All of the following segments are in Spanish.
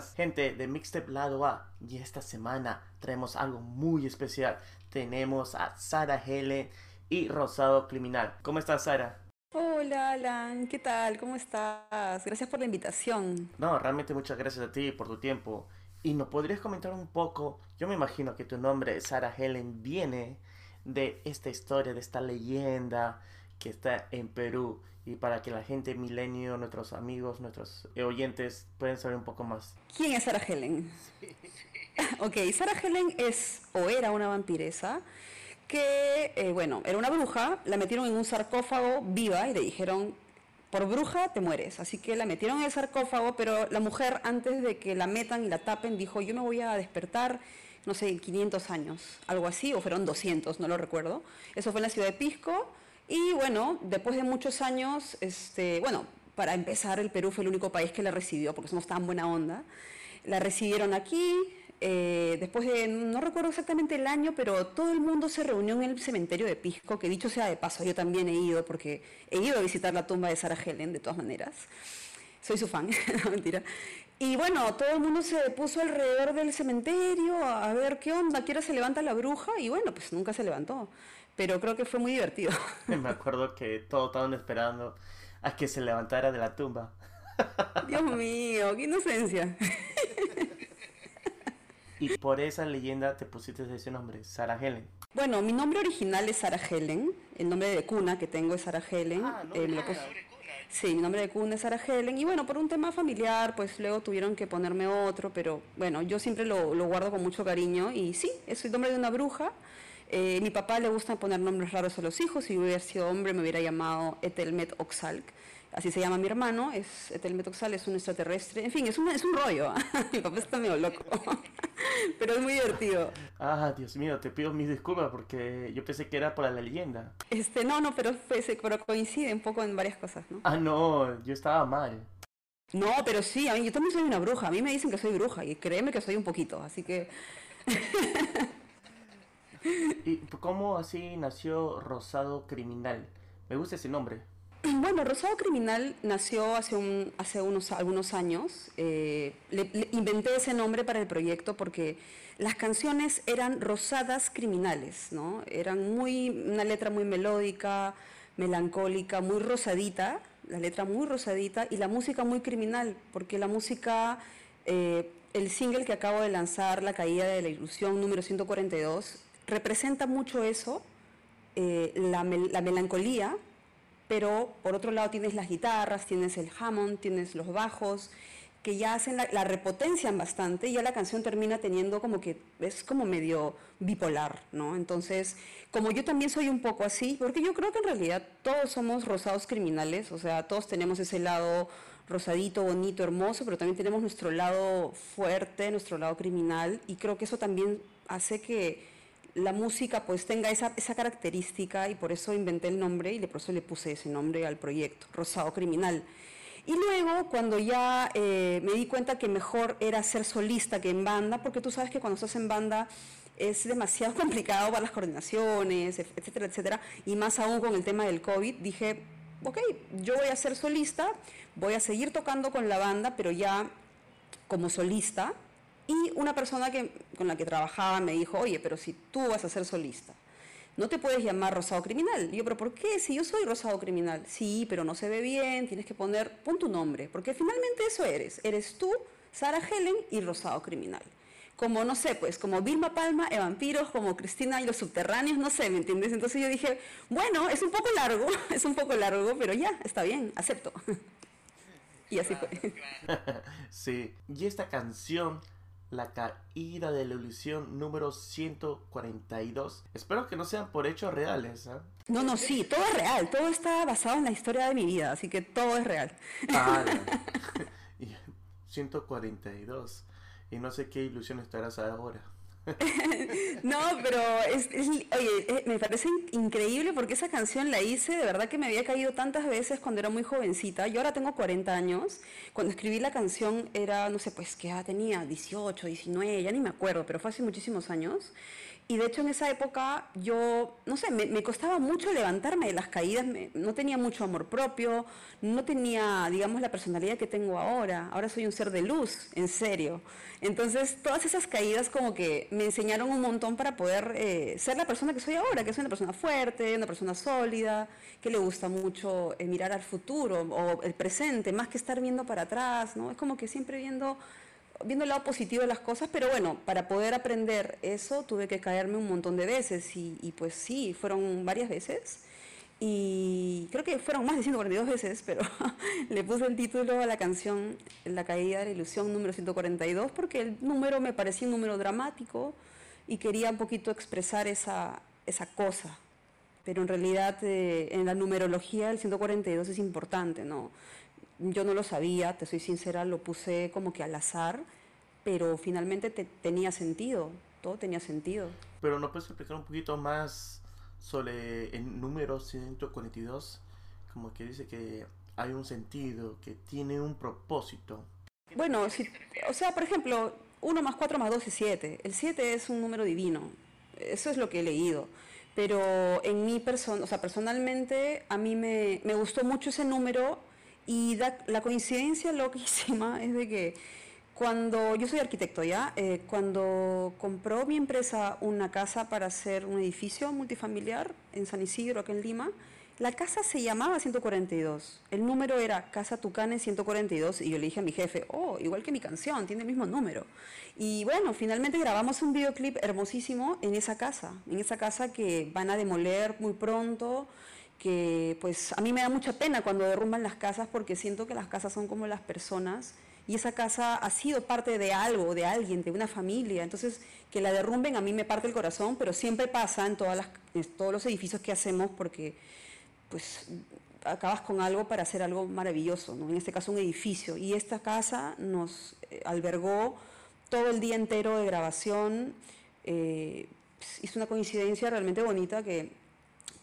gente de Mixtape Lado A. Y esta semana traemos algo muy especial. Tenemos a Sara Helen y Rosado Criminal. ¿Cómo estás, Sara? Hola, Alan. ¿Qué tal? ¿Cómo estás? Gracias por la invitación. No, realmente muchas gracias a ti por tu tiempo. ¿Y nos podrías comentar un poco? Yo me imagino que tu nombre, Sara Helen, viene de esta historia, de esta leyenda que está en Perú y para que la gente milenio, nuestros amigos, nuestros oyentes puedan saber un poco más. ¿Quién es Sarah Helen? ok, Sarah Helen es o era una vampiresa que, eh, bueno, era una bruja, la metieron en un sarcófago viva y le dijeron, por bruja te mueres. Así que la metieron en el sarcófago, pero la mujer antes de que la metan y la tapen dijo, yo me voy a despertar no sé, en 500 años, algo así, o fueron 200, no lo recuerdo. Eso fue en la ciudad de Pisco y bueno, después de muchos años, este, bueno, para empezar, el Perú fue el único país que la recibió, porque somos tan buena onda. La recibieron aquí, eh, después de, no recuerdo exactamente el año, pero todo el mundo se reunió en el cementerio de Pisco, que dicho sea de paso, yo también he ido, porque he ido a visitar la tumba de Sarah Helen, de todas maneras. Soy su fan, no mentira. Y bueno, todo el mundo se puso alrededor del cementerio a ver qué onda, qué hora se levanta la bruja, y bueno, pues nunca se levantó pero creo que fue muy divertido. Me acuerdo que todos estaban esperando a que se levantara de la tumba. Dios mío, qué inocencia. Y por esa leyenda te pusiste ese nombre, Sarah Helen. Bueno, mi nombre original es Sarah Helen. El nombre de cuna que tengo es Sarah Helen. Ah, no, eh, Sí, mi nombre de cuna es Sarah Helen. Y bueno, por un tema familiar, pues luego tuvieron que ponerme otro, pero bueno, yo siempre lo, lo guardo con mucho cariño. Y sí, es el nombre de una bruja. Eh, mi papá le gusta poner nombres raros a los hijos. Si hubiera sido hombre, me hubiera llamado Etelmet Oxalk. Así se llama mi hermano. Es Etelmet Oxalk, es un extraterrestre. En fin, es un, es un rollo. mi papá está medio loco. Pero es muy divertido. Ah, Dios mío, te pido mis disculpas porque yo pensé que era por la leyenda. Este, no, no, pero, pero coincide un poco en varias cosas, ¿no? Ah, no, yo estaba mal. No, pero sí, a mí, yo también soy una bruja. A mí me dicen que soy bruja y créeme que soy un poquito, así que. ¿Y cómo así nació Rosado Criminal? Me gusta ese nombre. Bueno, Rosado Criminal nació hace, un, hace unos, algunos años. Eh, le, inventé ese nombre para el proyecto porque las canciones eran rosadas criminales, ¿no? Eran muy, una letra muy melódica, melancólica, muy rosadita, la letra muy rosadita y la música muy criminal, porque la música, eh, el single que acabo de lanzar, La Caída de la Ilusión, número 142, representa mucho eso, eh, la, melancolía, pero por otro lado tienes las guitarras, tienes el Hammond, tienes los bajos, que ya hacen la, repotencian bastante y ya la canción termina teniendo como que es como medio bipolar, ¿no? Entonces, como yo también soy un poco así, porque yo creo que en realidad todos somos rosados criminales, o sea, todos tenemos ese lado rosadito, bonito, hermoso, pero también tenemos nuestro lado fuerte, nuestro lado criminal, y creo que eso también hace que la música pues tenga esa, esa característica y por eso inventé el nombre y por eso le puse ese nombre al proyecto, Rosado Criminal. Y luego, cuando ya eh, me di cuenta que mejor era ser solista que en banda, porque tú sabes que cuando estás en banda es demasiado complicado para las coordinaciones, etcétera, etcétera, y más aún con el tema del COVID, dije, ok, yo voy a ser solista, voy a seguir tocando con la banda, pero ya como solista, y una persona que, con la que trabajaba me dijo, oye, pero si tú vas a ser solista, no te puedes llamar Rosado Criminal. Y yo, pero ¿por qué? Si yo soy Rosado Criminal. Sí, pero no se ve bien, tienes que poner, pon tu nombre, porque finalmente eso eres. Eres tú, Sara Helen y Rosado Criminal. Como, no sé, pues, como Vilma Palma, e Vampiros, como Cristina y los Subterráneos, no sé, ¿me entiendes? Entonces yo dije, bueno, es un poco largo, es un poco largo, pero ya, está bien, acepto. y así fue. Sí, y esta canción la caída de la ilusión número 142. Espero que no sean por hechos reales. ¿eh? No, no, sí, todo es real. Todo está basado en la historia de mi vida, así que todo es real. Ah, 142. Y no sé qué ilusión estarás ahora. No, pero es, oye, me parece increíble porque esa canción la hice, de verdad que me había caído tantas veces cuando era muy jovencita. Yo ahora tengo 40 años. Cuando escribí la canción era, no sé, pues que ya tenía 18, 19, ya ni me acuerdo, pero fue hace muchísimos años. Y de hecho en esa época yo, no sé, me, costaba mucho levantarme de las caídas, no tenía mucho amor propio, no tenía, digamos, la personalidad que tengo ahora. Ahora soy un ser de luz, en serio. Entonces todas esas caídas como que me enseñaron un montón para poder eh, ser la persona que soy ahora, que soy una persona fuerte, una persona sólida, que le gusta mucho eh, mirar al futuro o el presente, más que estar viendo para atrás, ¿no? Es como que siempre viendo viendo el lado positivo de las cosas, pero bueno, para poder aprender eso tuve que caerme un montón de veces y, pues sí, fueron varias veces. Y creo que fueron más de 142 veces, pero le puse el título a la canción La caída de la ilusión número 142 porque el número me parecía un número dramático y quería un poquito expresar esa, esa cosa. Pero en realidad eh, en la numerología el 142 es importante, ¿no? Yo no lo sabía, te soy sincera, lo puse como que al azar, pero finalmente tenía sentido, todo tenía sentido. Pero ¿no puedes explicar un poquito más sobre el número 142? Como que dice que hay un sentido, que tiene un propósito. Bueno, si, o sea, por ejemplo, 1 más 4 más 2 es 7. El 7 es un número divino. Eso es lo que he leído. Pero en mi persona, o sea, personalmente, a mí me, me gustó mucho ese número y la coincidencia loquísima es de que cuando yo soy arquitecto ya, eh, cuando compró mi empresa una casa para hacer un edificio multifamiliar en San Isidro, aquí en Lima, la casa se llamaba 142. El número era Casa Tucane 142 y yo le dije a mi jefe, oh, igual que mi canción, tiene el mismo número. Y bueno, finalmente grabamos un videoclip hermosísimo en esa casa, en esa casa que van a demoler muy pronto que pues a mí me da mucha pena cuando derrumban las casas porque siento que las casas son como las personas y esa casa ha sido parte de algo, de alguien, de una familia. Entonces, que la derrumben a mí me parte el corazón, pero siempre pasa en, todas todos los edificios que hacemos porque pues acabas con algo para hacer algo maravilloso, ¿no? en este caso un edificio. Y esta casa nos eh, albergó todo el día entero de grabación. Eh, pues, hizo una coincidencia realmente bonita que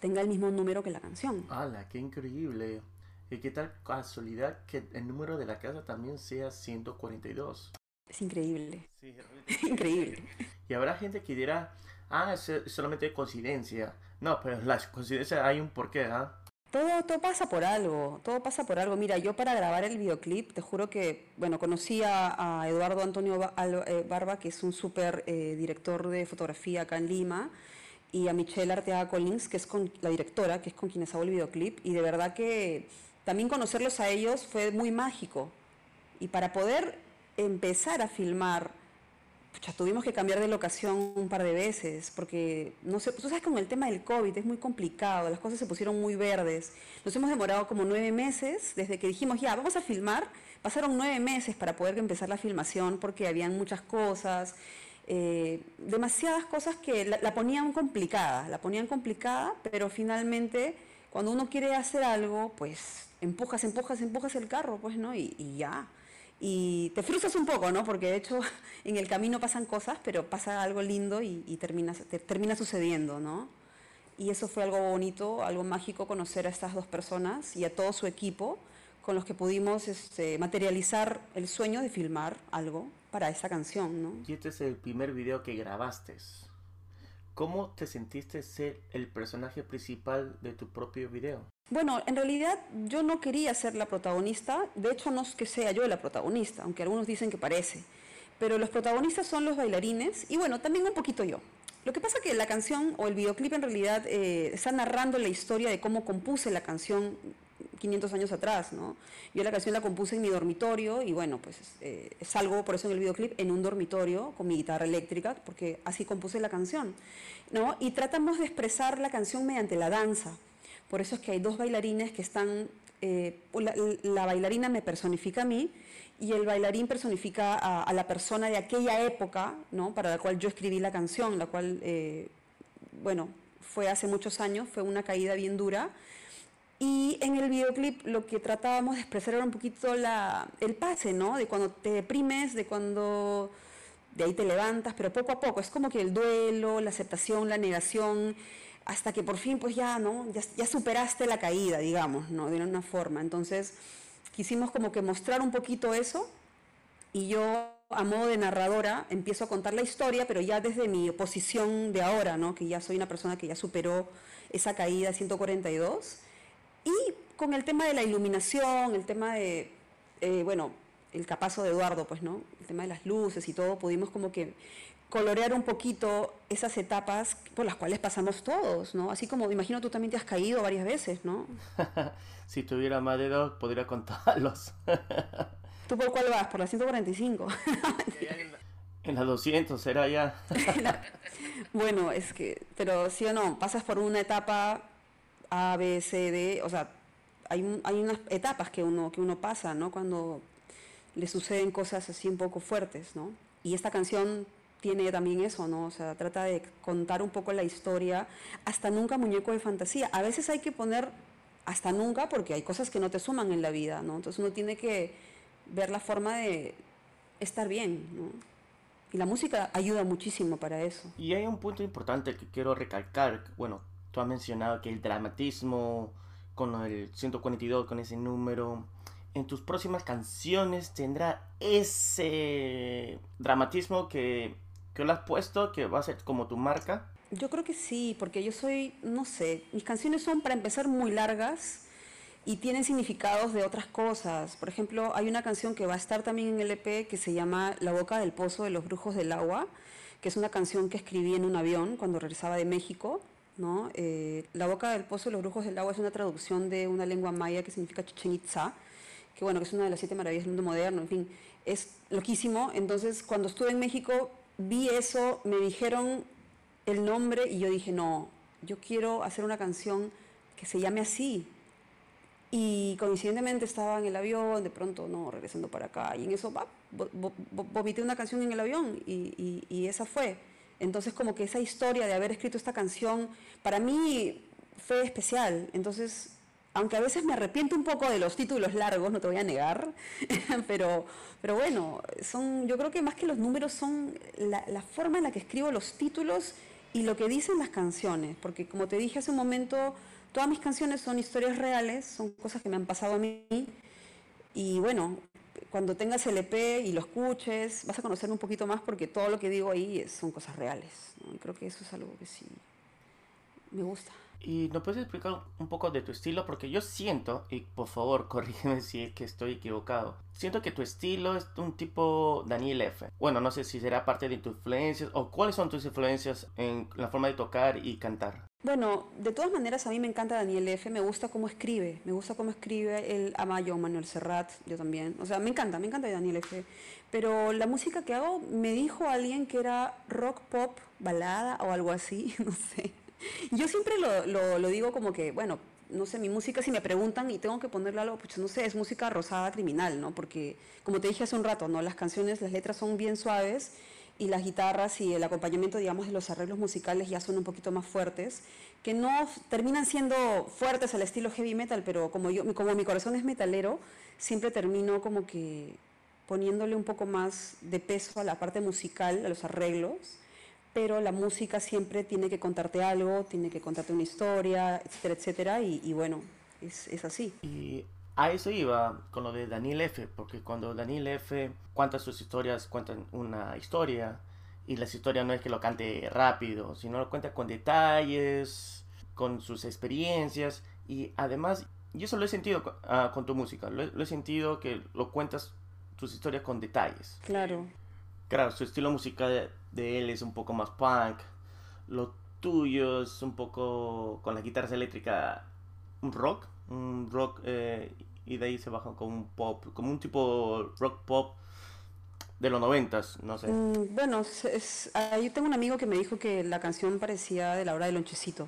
tenga el mismo número que la canción. ¡Hala, qué increíble! ¿Y qué tal casualidad que el número de la casa también sea 142? Es increíble. Sí, es increíble. Y habrá gente que dirá, ah, es solamente coincidencia. No, pero la coincidencia hay un porqué, ¿ah? Todo, todo pasa por algo, todo pasa por algo. Mira, yo para grabar el videoclip, te juro que, bueno, conocí a, Eduardo Antonio eh, Barba, que es un súper eh, director de fotografía acá en Lima, y a Michelle Arteaga Collins, que es con la directora, que es con quienes hago el videoclip, y de verdad que también conocerlos a ellos fue muy mágico. Y para poder empezar a filmar, ya tuvimos que cambiar de locación un par de veces, porque, no sé, tú sabes, con el tema del COVID es muy complicado, las cosas se pusieron muy verdes. Nos hemos demorado como nueve meses, desde que dijimos, ya, vamos a filmar, pasaron nueve meses para poder empezar la filmación, porque habían muchas cosas, eh, demasiadas cosas que la, ponían complicada, la ponían complicada, pero finalmente cuando uno quiere hacer algo, pues empujas, empujas, empujas el carro, pues, ¿no? Y, ya. Y te frustras un poco, ¿no? Porque de hecho en el camino pasan cosas, pero pasa algo lindo y, termina, termina sucediendo, ¿no? Y eso fue algo bonito, algo mágico conocer a estas dos personas y a todo su equipo con los que pudimos este, materializar el sueño de filmar algo para esa canción, ¿no? Y este es el primer video que grabaste. ¿Cómo te sentiste ser el personaje principal de tu propio video? Bueno, en realidad yo no quería ser la protagonista, de hecho no es que sea yo la protagonista, aunque algunos dicen que parece, pero los protagonistas son los bailarines y bueno, también un poquito yo. Lo que pasa que la canción o el videoclip en realidad eh, está narrando la historia de cómo compuse la canción 500 años atrás, ¿no? Yo la canción la compuse en mi dormitorio y bueno, pues eh, salgo por eso en el videoclip en un dormitorio con mi guitarra eléctrica, porque así compuse la canción, ¿no? Y tratamos de expresar la canción mediante la danza. Por eso es que hay dos bailarines que están, eh, la, bailarina me personifica a mí y el bailarín personifica a, la persona de aquella época, ¿no? Para la cual yo escribí la canción, la cual, eh, bueno, fue hace muchos años, fue una caída bien dura y en el videoclip lo que tratábamos de expresar era un poquito la, el pase, ¿no? De cuando te deprimes, de cuando de ahí te levantas, pero poco a poco. Es como que el duelo, la aceptación, la negación, hasta que por fin pues ya, ¿no? Ya, ya superaste la caída, digamos, ¿no? De una forma. Entonces quisimos como que mostrar un poquito eso y yo a modo de narradora, empiezo a contar la historia, pero ya desde mi posición de ahora, ¿no? Que ya soy una persona que ya superó esa caída 142. Y con el tema de la iluminación, el tema de, eh, bueno, el capazo de Eduardo, pues, ¿no? El tema de las luces y todo, pudimos como que colorear un poquito esas etapas por las cuales pasamos todos, ¿no? Así como, imagino, tú también te has caído varias veces, ¿no? si tuviera más dedos, podría contarlos. ¿Tú por cuál vas? Por la 145. en la 200 era ya. bueno, es que, pero sí o no, pasas por una etapa A, B, C, D, o sea, hay, hay unas etapas que uno, que uno pasa, ¿no? Cuando le suceden cosas así un poco fuertes, ¿no? Y esta canción tiene también eso, ¿no? O sea, trata de contar un poco la historia, hasta nunca muñeco de fantasía. A veces hay que poner hasta nunca porque hay cosas que no te suman en la vida, ¿no? Entonces uno tiene que ver la forma de estar bien, ¿no? Y la música ayuda muchísimo para eso. Y hay un punto importante que quiero recalcar. Bueno, tú has mencionado que el dramatismo con el 142, con ese número, en tus próximas canciones tendrá ese dramatismo que, que lo has puesto, que va a ser como tu marca. Yo creo que sí, porque yo soy, no sé, mis canciones son para empezar muy largas y tienen significados de otras cosas. Por ejemplo, hay una canción que va a estar también en el EP que se llama La boca del pozo de los brujos del agua, que es una canción que escribí en un avión cuando regresaba de México. ¿No? Eh, la boca del pozo de los brujos del agua es una traducción de una lengua maya que significa Chichen Itza, que bueno, que es una de las siete maravillas del mundo moderno, en fin, es loquísimo. Entonces, cuando estuve en México, vi eso, me dijeron el nombre y yo dije, no, yo quiero hacer una canción que se llame así, y coincidentemente estaba en el avión, de pronto, no, regresando para acá, y en eso, va, vomité una canción en el avión, y, y, esa fue. Entonces, como que esa historia de haber escrito esta canción, para mí fue especial. Entonces, aunque a veces me arrepiento un poco de los títulos largos, no te voy a negar, pero, pero bueno, son, yo creo que más que los números son la, la, forma en la que escribo los títulos y lo que dicen las canciones, porque como te dije hace un momento, Todas mis canciones son historias reales, son cosas que me han pasado a mí. Y bueno, cuando tengas el EP y lo escuches, vas a conocer un poquito más porque todo lo que digo ahí son cosas reales. creo que eso es algo que sí me gusta. ¿Y nos puedes explicar un poco de tu estilo? Porque yo siento, y por favor corrígeme si es que estoy equivocado, siento que tu estilo es un tipo Daniel F. Bueno, no sé si será parte de tus influencias o cuáles son tus influencias en la forma de tocar y cantar. Bueno, de todas maneras a mí me encanta Daniel F, me gusta cómo escribe, me gusta cómo escribe el Amayo, Manuel Serrat, yo también, o sea, me encanta, me encanta Daniel F, pero la música que hago me dijo alguien que era rock pop, balada o algo así, no sé. Yo siempre lo, lo, digo como que, bueno, no sé, mi música, si me preguntan y tengo que ponerle algo, pues no sé, es música rosada criminal, ¿no? Porque, como te dije hace un rato, ¿no? Las canciones, las letras son bien suaves y las guitarras y el acompañamiento, digamos, de los arreglos musicales ya son un poquito más fuertes, que no terminan siendo fuertes al estilo heavy metal, pero como, yo, como mi corazón es metalero, siempre termino como que poniéndole un poco más de peso a la parte musical, a los arreglos, pero la música siempre tiene que contarte algo, tiene que contarte una historia, etcétera, etcétera, y, bueno, es, es así. Y a eso iba con lo de Daniel F., porque cuando Daniel F. cuenta sus historias, cuentan una historia, y las historias no es que lo cante rápido, sino lo cuenta con detalles, con sus experiencias, y además, y eso lo he sentido ah, con tu música, lo, he sentido que lo cuentas tus historias con detalles. Claro. Claro, su estilo musical de él es un poco más punk, lo tuyo es un poco con las guitarras eléctricas, rock, un rock eh, y de ahí se baja como un pop, como un tipo rock pop de los noventas, no sé. Mm, bueno, es, ah, yo tengo un amigo que me dijo que la canción parecía de la hora del lonchecito.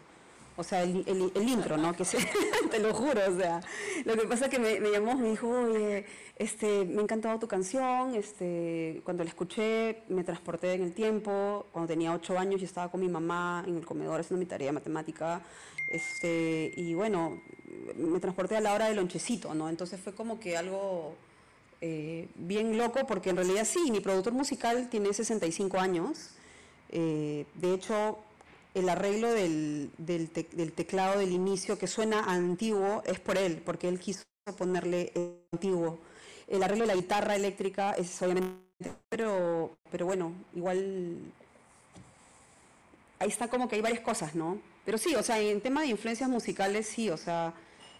O sea, el, el, intro, ¿no? Que se, te lo juro, o sea. Lo que pasa es que me, me, llamó, me dijo, oye, este, me ha encantado tu canción, este, cuando la escuché me transporté en el tiempo, cuando tenía ocho años y estaba con mi mamá en el comedor haciendo mi tarea de matemática, este, y bueno, me transporté a la hora del lonchecito, ¿no? Entonces fue como que algo eh, bien loco, porque en realidad sí, mi productor musical tiene 65 años, eh, de hecho el arreglo del, del, teclado del inicio que suena antiguo es por él, porque él quiso ponerle antiguo. El arreglo de la guitarra eléctrica es obviamente pero, pero bueno, igual ahí está como que hay varias cosas, ¿no? Pero sí, o sea, en tema de influencias musicales, sí, o sea,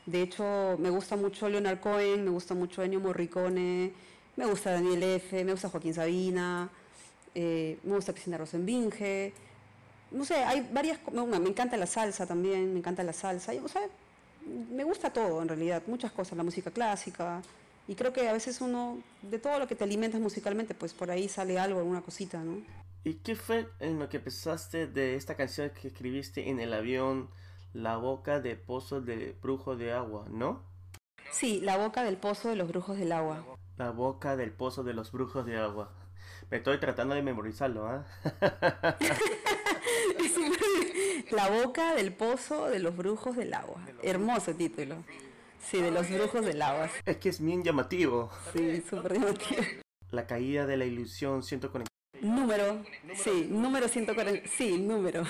de hecho me gusta mucho Leonard Cohen, me gusta mucho Ennio Morricone, me gusta Daniel F., me gusta Joaquín Sabina, eh, me gusta Cristina Rosenbinge, no sé, hay varias, me encanta la salsa también, me encanta la salsa, o sea, me gusta todo en realidad, muchas cosas, la música clásica, y creo que a veces uno, de todo lo que te alimentas musicalmente, pues por ahí sale algo, alguna cosita, ¿no? ¿Y qué fue en lo que pensaste de esta canción que escribiste en el avión, La boca de pozo de brujo de agua, ¿no? Sí, La boca del pozo de los brujos del agua. La boca del pozo de los brujos de agua. Me estoy tratando de memorizarlo, ¿ah? La boca del pozo de los brujos del agua. Hermoso título. Sí, de los brujos del agua. Es que es bien llamativo. Sí, súper llamativo. La caída de la ilusión 140. Número, sí, número 140, sí, número.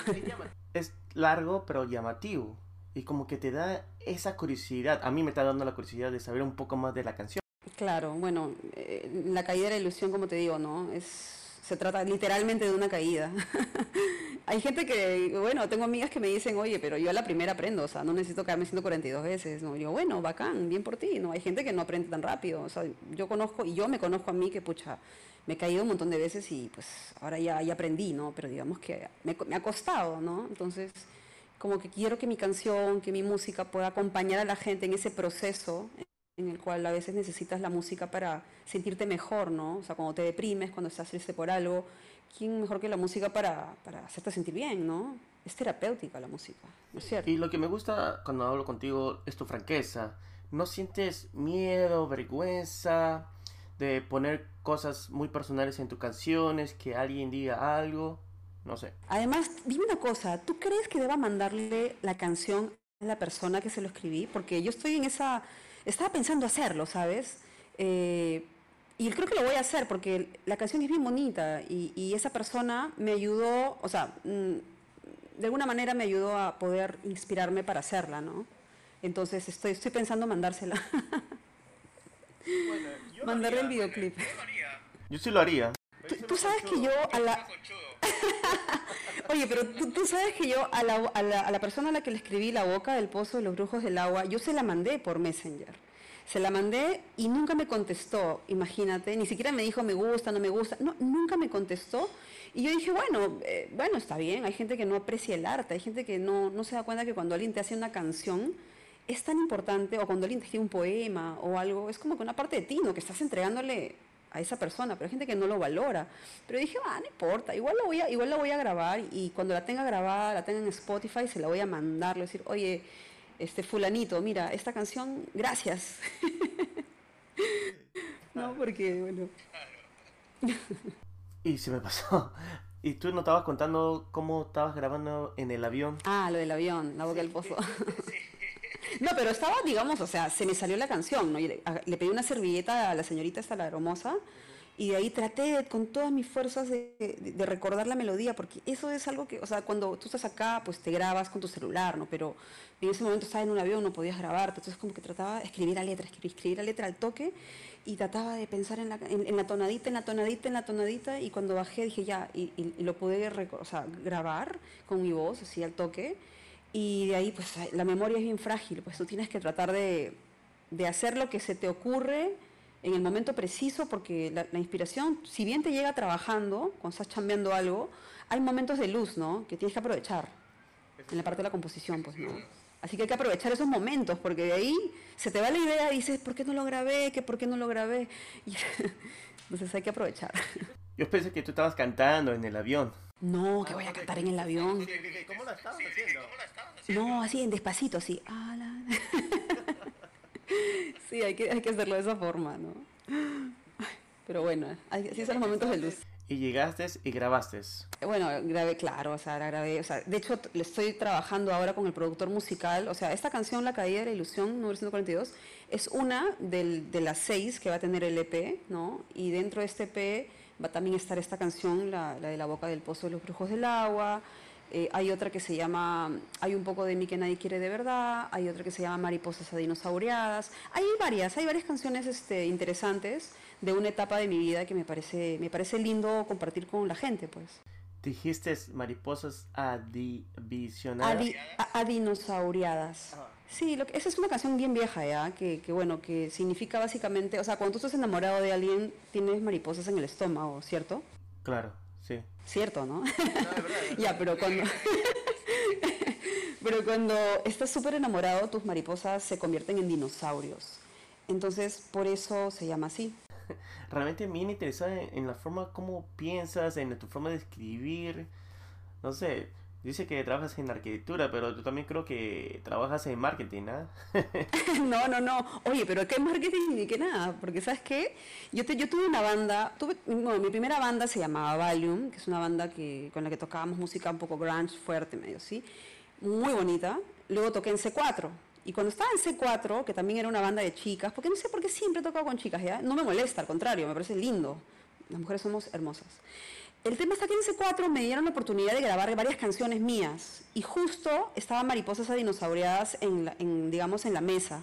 Es largo pero llamativo y como que te da esa curiosidad. A mí me está dando la curiosidad de saber un poco más de la canción. Claro, bueno, eh, la caída de la ilusión, como te digo, ¿no? Es se trata literalmente de una caída. Hay gente que, bueno, tengo amigas que me dicen, oye, pero yo a la primera aprendo, o sea, no necesito caerme 142 veces, ¿no? yo, bueno, bacán, bien por ti, ¿no? Hay gente que no aprende tan rápido, o sea, yo conozco, y yo me conozco a mí que, pucha, me he caído un montón de veces y pues ahora ya, ya aprendí, ¿no? Pero digamos que me, me ha costado, ¿no? Entonces, como que quiero que mi canción, que mi música pueda acompañar a la gente en ese proceso en el cual a veces necesitas la música para sentirte mejor, ¿no? O sea, cuando te deprimes, cuando estás triste por algo, ¿quién mejor que la música para, para hacerte sentir bien, ¿no? Es terapéutica la música, ¿no es cierto? Y lo que me gusta cuando hablo contigo es tu franqueza. No sientes miedo, vergüenza de poner cosas muy personales en tus canciones, que alguien diga algo, no sé. Además, dime una cosa, ¿tú crees que deba mandarle la canción a la persona que se lo escribí? Porque yo estoy en esa estaba pensando hacerlo, ¿sabes? Eh, y creo que lo voy a hacer porque la canción es bien bonita y, esa persona me ayudó, o sea, mm, de alguna manera me ayudó a poder inspirarme para hacerla, ¿no? Entonces estoy, estoy pensando mandársela. Bueno, Mandarle el videoclip. Yo sí lo haría. Tú, sabes que yo a la... Oye, pero tú, sabes que yo a la, a, la, a la, persona a la que le escribí la boca del pozo de los brujos del agua, yo se la mandé por Messenger. Se la mandé y nunca me contestó, imagínate, ni siquiera me dijo me gusta, no me gusta, no, nunca me contestó. Y yo dije, bueno, eh, bueno, está bien, hay gente que no aprecia el arte, hay gente que no, no se da cuenta que cuando alguien te hace una canción es tan importante, o cuando alguien te escribe un poema o algo, es como que una parte de ti, ¿no? Que estás entregándole a esa persona, pero hay gente que no lo valora. Pero dije, ah, no importa, igual la voy a, igual la voy a grabar y cuando la tenga grabada, la tenga en Spotify, se la voy a mandar, le decir, oye, este fulanito, mira, esta canción, gracias. no, porque, bueno. y se me pasó. ¿Y tú no estabas contando cómo estabas grabando en el avión? Ah, lo del avión, la boca del pozo. No, pero estaba, digamos, o sea, se me salió la canción, ¿no? le, pedí una servilleta a la señorita esta, la hermosa, y de ahí traté con todas mis fuerzas de, recordar la melodía, porque eso es algo que, o sea, cuando tú estás acá, pues te grabas con tu celular, ¿no? Pero en ese momento estaba en un avión, no podías grabarte, entonces como que trataba de escribir la letra, escribir, la letra al toque, y trataba de pensar en la, en, la, tonadita, en la tonadita, en la tonadita, y cuando bajé dije ya, y, lo pude grabar con mi voz, así al toque, y de ahí, pues la memoria es bien frágil, pues tú tienes que tratar de, de hacer lo que se te ocurre en el momento preciso, porque la, inspiración, si bien te llega trabajando, cuando estás chambeando algo, hay momentos de luz, ¿no? Que tienes que aprovechar en la parte de la composición, pues, ¿no? Así que hay que aprovechar esos momentos, porque de ahí se te va la idea y dices, ¿por qué no lo grabé? ¿Qué, ¿Por qué no lo grabé? entonces hay que aprovechar. Yo pensé que tú estabas cantando en el avión. No, que voy a cantar en el avión. ¿Cómo la estabas haciendo? No, así, en despacito, así. sí, hay que, hay que hacerlo de esa forma, ¿no? Pero bueno, así son los momentos de luz. Y llegaste y grabaste. Bueno, grabé, claro, o sea, grabé, o sea, de hecho le estoy trabajando ahora con el productor musical, o sea, esta canción, La Caída de la Ilusión, número 142, es una del, de las seis que va a tener el EP, ¿no? Y dentro de este EP va también a estar esta canción, la, la de La Boca del Pozo de los Brujos del Agua, Eh, hay otra que se llama, hay un poco de mí que nadie quiere de verdad, hay otra que se llama Mariposas a dinosaureadas. Hay varias, hay varias canciones este, interesantes de una etapa de mi vida que me parece, me parece lindo compartir con la gente, pues. Dijiste mariposas adivisionadas. Adi, adinosauriadas. Sí, lo que, esa es una canción bien vieja, ¿ya? Que, que, bueno, que significa básicamente, o sea, cuando tú estás enamorado de alguien, tienes mariposas en el estómago, ¿cierto? Claro, sí. Cierto, ¿no? ya, pero cuando... pero cuando estás súper enamorado, tus mariposas se convierten en dinosaurios. Entonces, por eso se llama así. Realmente me interesada en la forma como piensas, en tu forma de escribir. No sé, Dice que trabajas en arquitectura, pero tú también creo que trabajas en marketing, ¿ah? no, no, no. Oye, pero ¿qué marketing ni qué nada? Porque ¿sabes qué? Yo, yo tuve una banda, tuve, bueno, mi primera banda se llamaba Valium, que es una banda que, con la que tocábamos música un poco grunge, fuerte, medio así. Muy bonita. Luego toqué en C4. Y cuando estaba en C4, que también era una banda de chicas, porque no sé por qué siempre he tocado con chicas, ¿ya? No me molesta, al contrario, me parece lindo. Las mujeres somos hermosas. El tema está que en C4 me dieron la oportunidad de grabar varias canciones mías y justo estaban Mariposas Adinosauriadas en, en, digamos, en la mesa.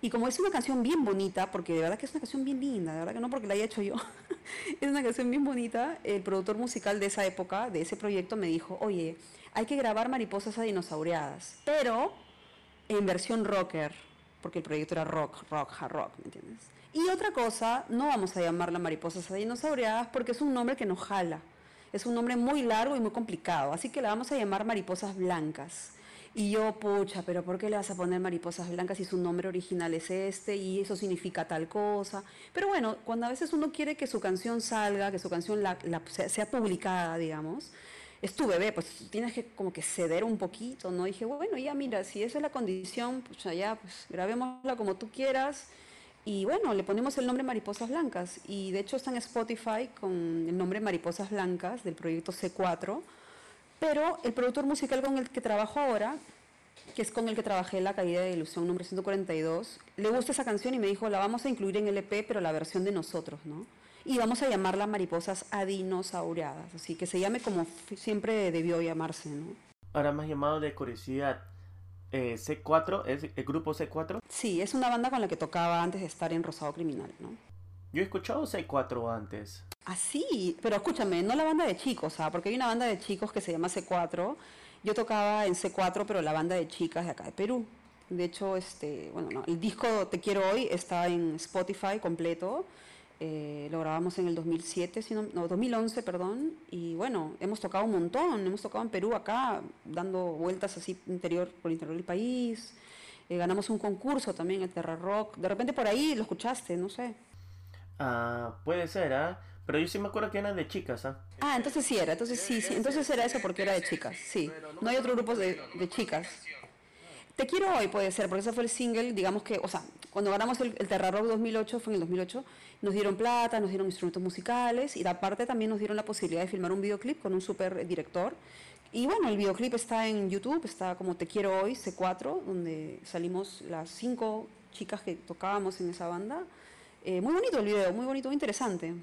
Y como es una canción bien bonita, porque de verdad que es una canción bien linda, de verdad que no porque la haya hecho yo, es una canción bien bonita, el productor musical de esa época, de ese proyecto, me dijo, oye, hay que grabar Mariposas Adinosauriadas, pero en versión rocker, porque el proyecto era rock, rock, hard rock, ¿me entiendes? Y otra cosa, no vamos a llamarla mariposas dinosauriadas porque es un nombre que nos jala. Es un nombre muy largo y muy complicado, así que la vamos a llamar mariposas blancas. Y yo, pucha, pero ¿por qué le vas a poner mariposas blancas si su nombre original es este y eso significa tal cosa? Pero bueno, cuando a veces uno quiere que su canción salga, que su canción sea, publicada, digamos, es tu bebé, pues tienes que como que ceder un poquito, ¿no? Y dije, bueno, ya mira, si esa es la condición, pues ya, pues grabémosla como tú quieras y bueno, le ponemos el nombre Mariposas Blancas. Y de hecho está en Spotify con el nombre Mariposas Blancas del proyecto C4. Pero el productor musical con el que trabajo ahora, que es con el que trabajé La Caída de Ilusión número 142, le gusta esa canción y me dijo, la vamos a incluir en el EP, pero la versión de nosotros, ¿no? Y vamos a llamarla Mariposas Adinosauriadas, así que se llame como siempre debió llamarse, ¿no? Ahora más llamado de curiosidad, eh, C4, ¿es el grupo C4? Sí, es una banda con la que tocaba antes de estar en Rosado Criminal, ¿no? Yo he escuchado C4 antes. Ah, sí, pero escúchame, no la banda de chicos, ¿ah? porque hay una banda de chicos que se llama C4. Yo tocaba en C4, pero la banda de chicas de acá de Perú. De hecho, este, bueno, no, el disco Te Quiero Hoy está en Spotify completo. Eh, lo grabamos en el 2007, sino, no, 2011, perdón, y bueno, hemos tocado un montón, hemos tocado en Perú acá, dando vueltas así interior, por el interior del país, eh, ganamos un concurso también, el Terra Rock, de repente por ahí lo escuchaste, no sé. Ah, puede ser, ¿ah? Pero yo sí me acuerdo que eran de chicas, ¿ah? Ah, entonces sí era, entonces sí, sí, entonces era eso porque era de chicas, sí. No hay otro grupo de, de chicas. Te quiero hoy puede ser, porque ese fue el single, digamos que, o sea, cuando ganamos el, el Terra Rock 2008, fue en el 2008, nos dieron plata, nos dieron instrumentos musicales y aparte también nos dieron la posibilidad de filmar un videoclip con un super director. Y bueno, el videoclip está en YouTube, está como Te quiero hoy, C4, donde salimos las cinco chicas que tocábamos en esa banda. Eh, muy bonito el video, muy bonito, muy interesante,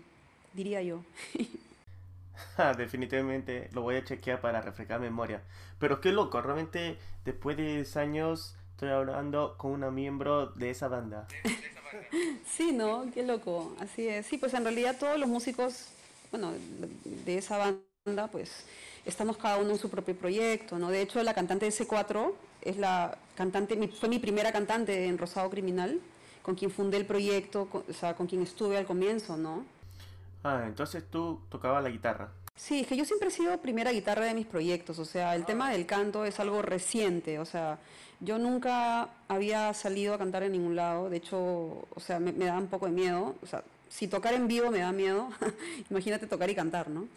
diría yo. Definitivamente lo voy a chequear para refrescar memoria. Pero qué loco, realmente después de 10 años estoy hablando con una miembro de esa banda. Sí, ¿no? Qué loco, así es. Sí, pues en realidad todos los músicos, bueno, de esa banda, pues estamos cada uno en su propio proyecto, ¿no? De hecho, la cantante de C4 es la cantante, fue mi primera cantante en Rosado Criminal, con quien fundé el proyecto, o sea, con quien estuve al comienzo, ¿no? Ah, entonces tú tocabas la guitarra. Sí, es que yo siempre he sido primera guitarra de mis proyectos, o sea, el tema del canto es algo reciente, o sea, yo nunca había salido a cantar en ningún lado, de hecho, o sea, me, da un poco de miedo, o sea, si tocar en vivo me da miedo, imagínate tocar y cantar, ¿no?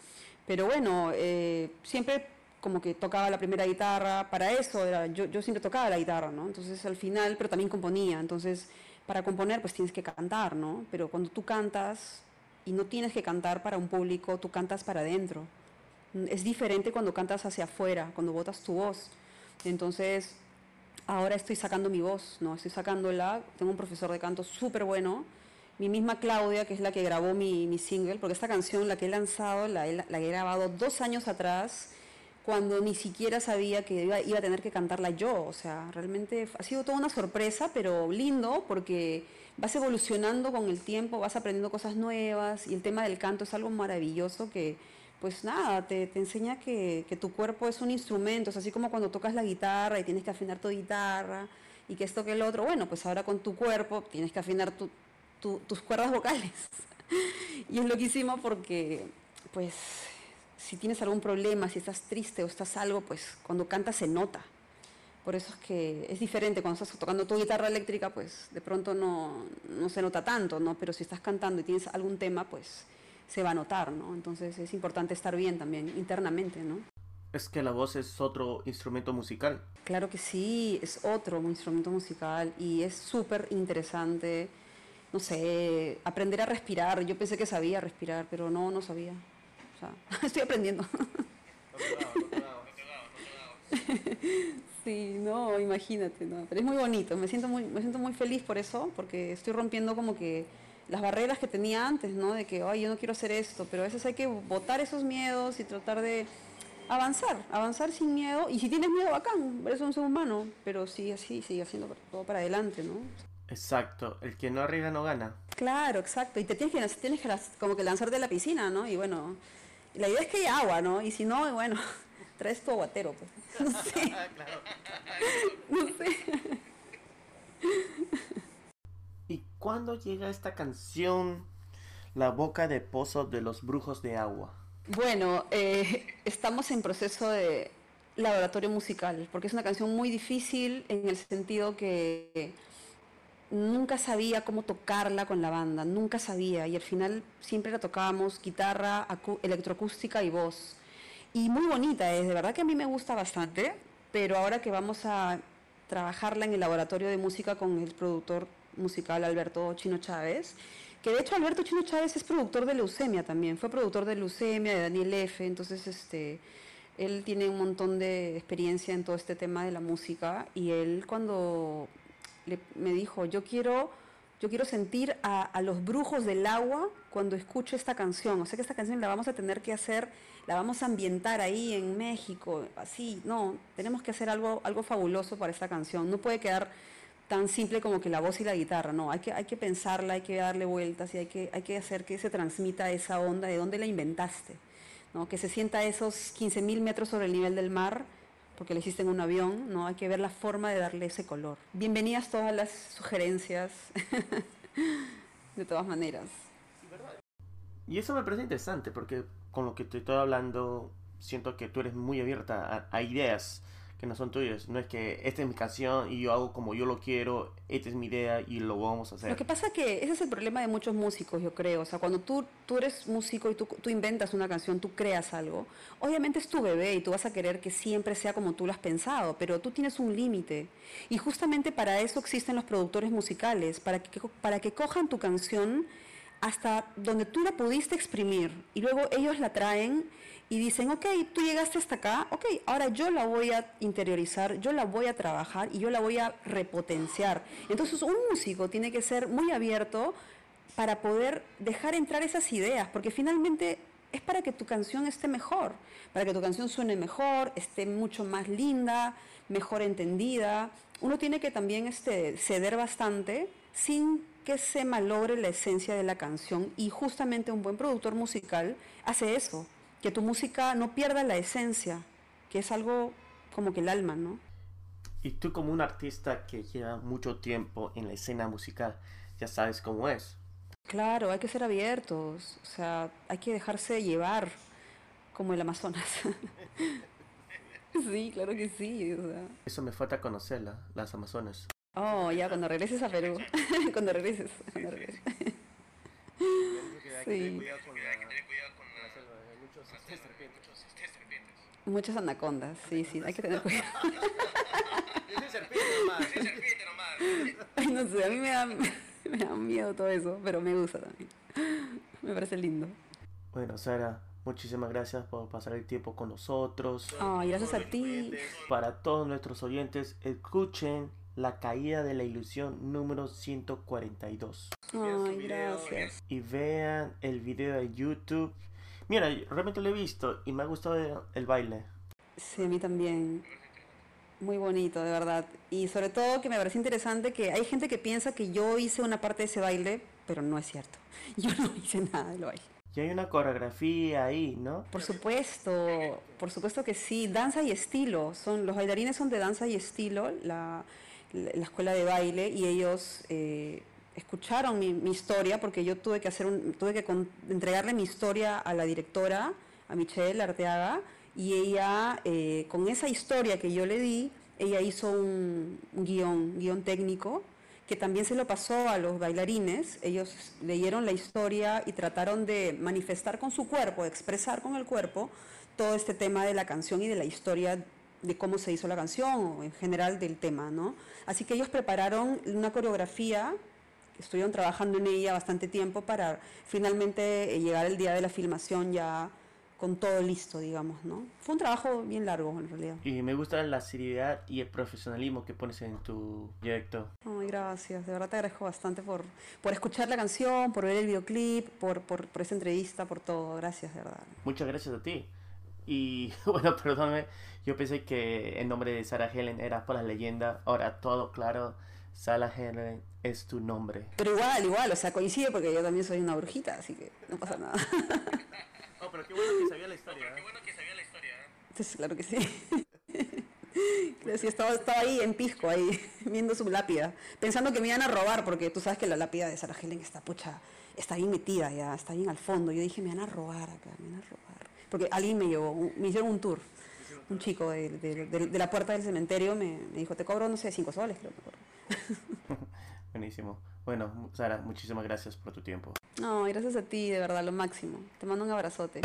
Pero bueno, eh, siempre como que tocaba la primera guitarra, para eso era, yo, yo siempre tocaba la guitarra, ¿no? Entonces al final, pero también componía, entonces para componer pues tienes que cantar, ¿no? Pero cuando tú cantas, y no tienes que cantar para un público, tú cantas para adentro. Es diferente cuando cantas hacia afuera, cuando botas tu voz. Entonces, ahora estoy sacando mi voz, ¿no? Estoy sacándola. Tengo un profesor de canto súper bueno. Mi misma Claudia, que es la que grabó mi, mi, single, porque esta canción, la que he lanzado, la, la he grabado dos años atrás cuando ni siquiera sabía que iba, iba, a tener que cantarla yo. O sea, realmente ha sido toda una sorpresa, pero lindo porque vas evolucionando con el tiempo, vas aprendiendo cosas nuevas y el tema del canto es algo maravilloso que, pues nada, te, te enseña que, que, tu cuerpo es un instrumento, es así como cuando tocas la guitarra y tienes que afinar tu guitarra y que esto que el otro, bueno, pues ahora con tu cuerpo tienes que afinar tu, tu, tus cuerdas vocales. y es loquísimo porque, pues, si tienes algún problema, si estás triste o estás algo, pues cuando cantas se nota. Por eso es que es diferente cuando estás tocando tu guitarra eléctrica, pues de pronto no, no, se nota tanto, ¿no? Pero si estás cantando y tienes algún tema, pues se va a notar, ¿no? Entonces es importante estar bien también internamente, ¿no? Es que la voz es otro instrumento musical. Claro que sí, es otro instrumento musical y es súper interesante, no sé, aprender a respirar. Yo pensé que sabía respirar, pero no, no sabía. Sea, estoy aprendiendo. Sí, no, imagínate, no, pero es muy bonito, me siento muy, me siento muy feliz por eso, porque estoy rompiendo como que las barreras que tenía antes, ¿no? De que, ay, yo no quiero hacer esto, pero a veces hay que botar esos miedos y tratar de avanzar, avanzar sin miedo, y si tienes miedo, bacán, eres un ser humano, pero sigue así, sigue haciendo todo para adelante, ¿no? Exacto, el que no arriesga no gana. Claro, exacto, y te tienes que, tienes que como que lanzar de la piscina, ¿no? Y bueno, la idea es que haya agua, ¿no? Y si no, bueno, traes tu aguatero, pues. No sé. No sé. ¿Y cuándo llega esta canción, La boca de pozo de los brujos de agua? Bueno, eh, estamos en proceso de laboratorio musical, porque es una canción muy difícil en el sentido que nunca sabía cómo tocarla con la banda, nunca sabía, y al final siempre la tocábamos guitarra, electroacústica y voz. Y muy bonita es, de verdad que a mí me gusta bastante, pero ahora que vamos a trabajarla en el laboratorio de música con el productor musical Alberto Chino Chávez, que de hecho Alberto Chino Chávez es productor de Leucemia también, fue productor de Leucemia, de Daniel F., entonces este, él tiene un montón de experiencia en todo este tema de la música y él cuando le, me dijo, yo quiero yo quiero sentir a, a, los brujos del agua cuando escucho esta canción. O sea que esta canción la vamos a tener que hacer, la vamos a ambientar ahí en México, así. No, tenemos que hacer algo, algo fabuloso para esta canción. No puede quedar tan simple como que la voz y la guitarra, no, hay que, hay que pensarla, hay que darle vueltas y hay que, hay que hacer que se transmita esa onda de dónde la inventaste, ¿no? que se sienta esos 15.000 metros sobre el nivel del mar porque lo hiciste en un avión, ¿no? Hay que ver la forma de darle ese color. Bienvenidas todas las sugerencias, de todas maneras. Y eso me parece interesante, porque con lo que te estoy hablando, siento que tú eres muy abierta a, a ideas que no son tuyas. No es que esta es mi canción y yo hago como yo lo quiero, esta es mi idea y lo vamos a hacer. Lo que pasa es que ese es el problema de muchos músicos, yo creo. O sea, cuando tú, tú eres músico y tú, tú inventas una canción, tú creas algo, obviamente es tu bebé y tú vas a querer que siempre sea como tú lo has pensado, pero tú tienes un límite. Y justamente para eso existen los productores musicales, para que, para que cojan tu canción hasta donde tú la pudiste exprimir y luego ellos la traen y dicen, ok, tú llegaste hasta acá, ok, ahora yo la voy a interiorizar, yo la voy a trabajar y yo la voy a repotenciar. Entonces un músico tiene que ser muy abierto para poder dejar entrar esas ideas, porque finalmente es para que tu canción esté mejor, para que tu canción suene mejor, esté mucho más linda, mejor entendida. Uno tiene que también este, ceder bastante sin que se malogre la esencia de la canción y justamente un buen productor musical hace eso que tu música no pierda la esencia, que es algo como que el alma, ¿no? Y tú como un artista que lleva mucho tiempo en la escena musical, ya sabes cómo es. Claro, hay que ser abiertos, o sea, hay que dejarse llevar como el Amazonas. sí, claro que sí. O sea. Eso me falta conocerla, las Amazonas. Oh, ya, cuando regreses a Perú. cuando regreses. Cuando regreses. sí. Muchas anacondas, sí, sí, hay que tener cuidado. Yo serpiente nomás, serpiente nomás. no sé, a mí me da, me da miedo todo eso, pero me gusta también. Me parece lindo. Bueno, Sara, muchísimas gracias por pasar el tiempo con nosotros. Ay, gracias a ti. Para todos nuestros oyentes, escuchen La caída de la ilusión número 142. Ay, gracias. Y vean el video de YouTube Mira, realmente lo he visto y me ha gustado el baile. Sí, a mí también. Muy bonito, de verdad. Y sobre todo que me parece interesante que hay gente que piensa que yo hice una parte de ese baile, pero no es cierto. Yo no hice nada del baile. Y hay una coreografía ahí, ¿no? Por supuesto, por supuesto que sí. Danza y estilo. Son, los bailarines son de danza y estilo, la, la, escuela de baile, y ellos eh, escucharon mi, mi, historia porque yo tuve que hacer un, tuve que con, entregarle mi historia a la directora, a Michelle Arteaga, y ella, eh, con esa historia que yo le di, ella hizo un, un guion, guion técnico que también se lo pasó a los bailarines. Ellos leyeron la historia y trataron de manifestar con su cuerpo, expresar con el cuerpo todo este tema de la canción y de la historia de cómo se hizo la canción o en general del tema, ¿no? Así que ellos prepararon una coreografía, estuvieron trabajando en ella bastante tiempo para finalmente llegar el día de la filmación ya con todo listo, digamos, ¿no? Fue un trabajo bien largo, en realidad. Y me gusta la seriedad y el profesionalismo que pones en tu proyecto. Ay, gracias, de verdad te agradezco bastante por, por escuchar la canción, por ver el videoclip, por, por, por esa entrevista, por todo. Gracias, de verdad. Muchas gracias a ti. Y bueno, perdóname, yo pensé que el nombre de Sarah Helen era por la leyenda. Ahora todo claro, Sarah Helen es tu nombre. Pero igual, igual, o sea, coincide porque yo también soy una brujita, así que no pasa nada. Oh, pero qué bueno que sabía la historia. Oh, qué bueno que sabía la historia. Entonces, claro que sí. sí estaba, estaba ahí en Pisco, ahí, viendo su lápida, pensando que me iban a robar, porque tú sabes que la lápida de Sarah Helen está pucha, está bien metida ya, está bien al fondo. Yo dije, me van a robar acá, me van a robar. Porque alguien me llevó, me hicieron un tour. Un chico de, de, de, de la puerta del cementerio me, me, dijo, te cobro, no sé, cinco soles, creo. Buenísimo. Bueno, Sara, muchísimas gracias por tu tiempo. No, gracias a ti, de verdad, lo máximo. Te mando un abrazote.